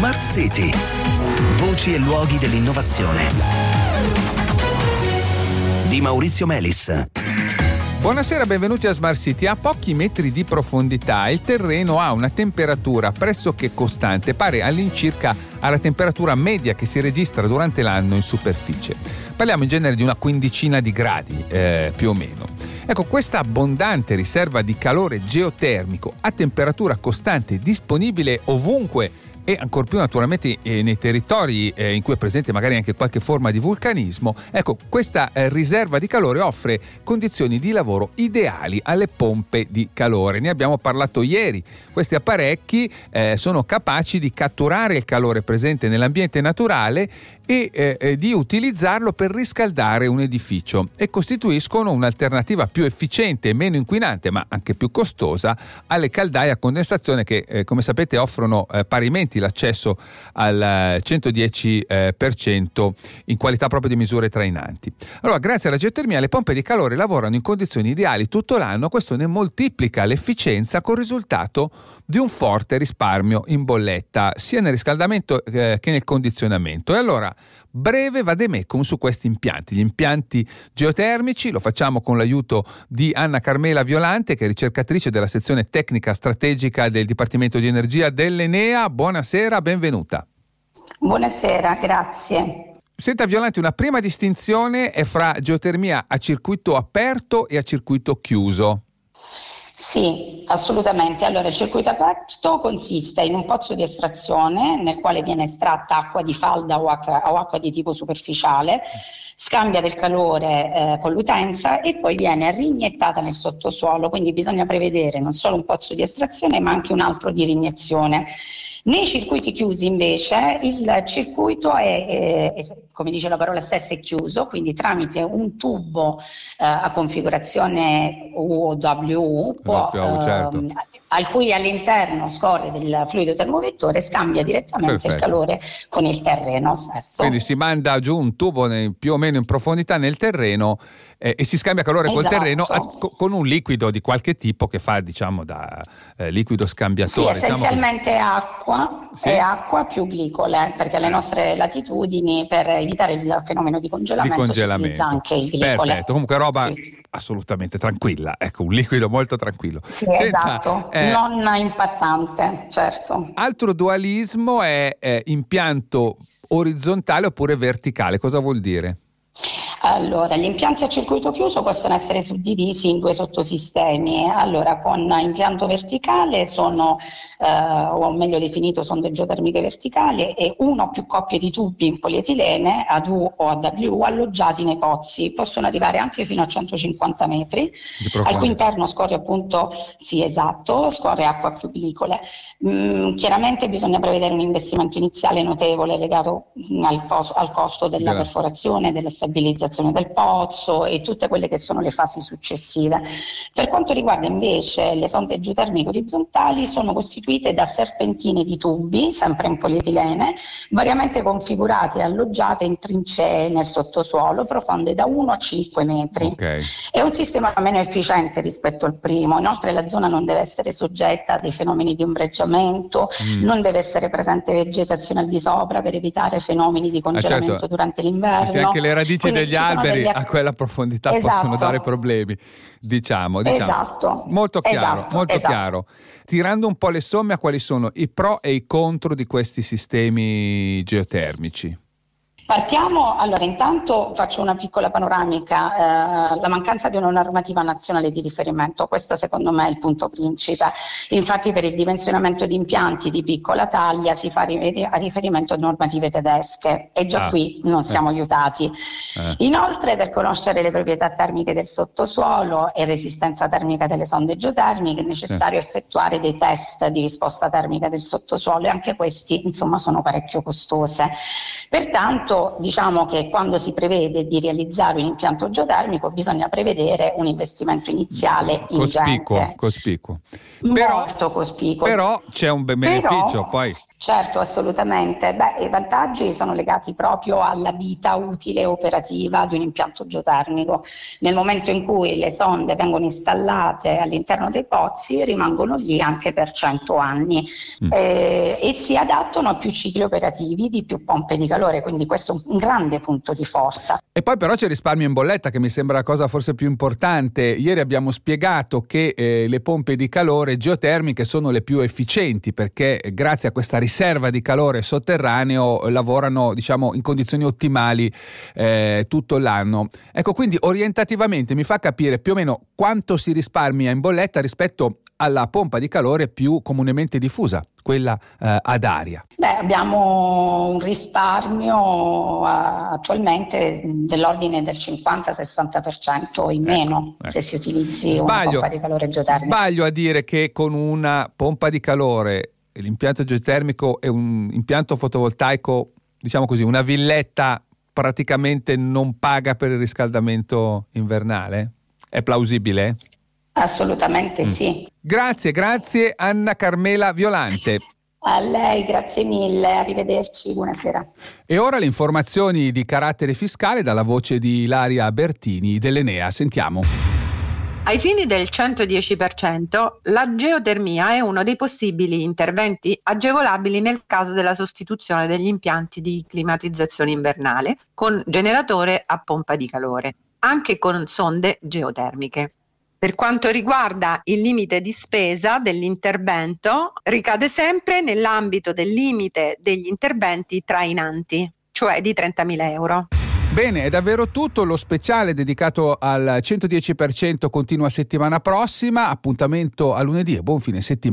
Smart City. Voci e luoghi dell'innovazione. Di Maurizio Melis. Buonasera, benvenuti a Smart City. A pochi metri di profondità il terreno ha una temperatura pressoché costante, pari all'incirca alla temperatura media che si registra durante l'anno in superficie. Parliamo in genere di una quindicina di gradi, eh, più o meno. Ecco, questa abbondante riserva di calore geotermico a temperatura costante disponibile ovunque e ancor più naturalmente eh, nei territori eh, in cui è presente magari anche qualche forma di vulcanismo, ecco, questa eh, riserva di calore offre condizioni di lavoro ideali alle pompe di calore. Ne abbiamo parlato ieri. Questi apparecchi eh, sono capaci di catturare il calore presente nell'ambiente naturale e eh, eh, di utilizzarlo per riscaldare un edificio e costituiscono un'alternativa più efficiente e meno inquinante, ma anche più costosa, alle caldaie a condensazione che, eh, come sapete, offrono eh, parimenti l'accesso al 110% eh, in qualità proprio di misure trainanti. Allora, grazie alla geotermia, le pompe di calore lavorano in condizioni ideali tutto l'anno, questo ne moltiplica l'efficienza con risultato di un forte risparmio in bolletta, sia nel riscaldamento eh, che nel condizionamento. E allora, breve vademecum su questi impianti. Gli impianti geotermici lo facciamo con l'aiuto di Anna Carmela Violante, che è ricercatrice della sezione tecnica strategica del Dipartimento di Energia dell'Enea. Buonasera, benvenuta. Buonasera, grazie. Senta Violante, una prima distinzione è fra geotermia a circuito aperto e a circuito chiuso. Sì, assolutamente. Allora, il circuito aperto consiste in un pozzo di estrazione nel quale viene estratta acqua di falda o acqua, o acqua di tipo superficiale, scambia del calore eh, con l'utenza e poi viene riniettata nel sottosuolo, quindi bisogna prevedere non solo un pozzo di estrazione ma anche un altro di riniezione. Nei circuiti chiusi invece il circuito è, è, come dice la parola stessa, è chiuso, quindi tramite un tubo eh, a configurazione UOW, può, ehm, certo. al cui all'interno scorre del fluido termovettore, scambia direttamente Perfetto. il calore con il terreno stesso. Quindi si manda giù un tubo nei, più o meno in profondità nel terreno eh, e si scambia calore esatto. col terreno a, co, con un liquido di qualche tipo che fa diciamo da eh, liquido scambiatore. Sì, diciamo essenzialmente diciamo acqua sì? e acqua più glicole perché alle nostre latitudini per evitare il fenomeno di congelamento, di congelamento. anche il glicole. Perfetto, comunque roba sì. assolutamente tranquilla, ecco un liquido molto tranquillo. Sì, Senta, esatto, eh, non impattante, certo. Altro dualismo è eh, impianto orizzontale oppure verticale, cosa vuol dire? Allora, gli impianti a circuito chiuso possono essere suddivisi in due sottosistemi. Allora, con impianto verticale sono, eh, o meglio definito, sonde geotermiche verticali e uno o più coppie di tubi in polietilene ad U o ad W alloggiati nei pozzi. Possono arrivare anche fino a 150 metri, al cui interno scorre appunto, sì esatto, scorre acqua più glicole. Mm, chiaramente bisogna prevedere un investimento iniziale notevole legato al, al costo della perforazione, della stabilizzazione realizzazione del pozzo e tutte quelle che sono le fasi successive. Per quanto riguarda invece le sonde geotermiche orizzontali sono costituite da serpentine di tubi, sempre in polietilene, variamente configurate e alloggiate in trincee nel sottosuolo, profonde da 1 a 5 metri. Okay. È un sistema meno efficiente rispetto al primo, inoltre la zona non deve essere soggetta a dei fenomeni di ombreggiamento, mm. non deve essere presente vegetazione al di sopra per evitare fenomeni di congelamento ah, certo. durante l'inverno. Se anche le radici Quindi degli alberi degli... a quella profondità esatto. possono dare problemi, diciamo. diciamo. Esatto. Molto chiaro, esatto. molto esatto. chiaro. Tirando un po' le somme a quali sono i pro e i contro di questi sistemi geotermici? Partiamo, allora intanto faccio una piccola panoramica, eh, la mancanza di una normativa nazionale di riferimento, questo secondo me è il punto principe, infatti per il dimensionamento di impianti di piccola taglia si fa a riferimento a normative tedesche e già ah, qui non siamo eh. aiutati. Eh. Inoltre per conoscere le proprietà termiche del sottosuolo e resistenza termica delle sonde geotermiche è necessario effettuare dei test di risposta termica del sottosuolo e anche questi insomma sono parecchio costose. Pertanto questo diciamo che quando si prevede di realizzare un impianto geotermico bisogna prevedere un investimento iniziale cospicuo, ingente. Cospicuo. Però, Molto cospicuo. Però c'è un beneficio Però, poi. Certo, assolutamente. Beh, I vantaggi sono legati proprio alla vita utile e operativa di un impianto geotermico. Nel momento in cui le sonde vengono installate all'interno dei pozzi, rimangono lì anche per 100 anni mm. eh, e si adattano a più cicli operativi di più pompe di calore, quindi questo è un grande punto di forza. E poi però c'è risparmio in bolletta che mi sembra la cosa forse più importante. Ieri abbiamo spiegato che eh, le pompe di calore geotermiche sono le più efficienti perché grazie a questa riserva di calore sotterraneo lavorano diciamo in condizioni ottimali eh, tutto l'anno. Ecco, quindi orientativamente mi fa capire più o meno quanto si risparmia in bolletta rispetto alla pompa di calore più comunemente diffusa, quella eh, ad aria? Beh, abbiamo un risparmio uh, attualmente dell'ordine del 50-60% in ecco, meno ecco. se si utilizzi sbaglio, una pompa di calore geotermica. Sbaglio a dire che con una pompa di calore l'impianto geotermico è un impianto fotovoltaico, diciamo così, una villetta praticamente non paga per il riscaldamento invernale? È plausibile? Assolutamente mm. sì. Grazie, grazie Anna Carmela Violante. A lei, grazie mille, arrivederci, buonasera. E ora le informazioni di carattere fiscale dalla voce di Ilaria Bertini dell'Enea. Sentiamo. Ai fini del 110%, la geotermia è uno dei possibili interventi agevolabili nel caso della sostituzione degli impianti di climatizzazione invernale con generatore a pompa di calore, anche con sonde geotermiche. Per quanto riguarda il limite di spesa dell'intervento, ricade sempre nell'ambito del limite degli interventi trainanti, cioè di 30.000 euro. Bene, è davvero tutto. Lo speciale dedicato al 110% continua settimana prossima. Appuntamento a lunedì e buon fine settimana.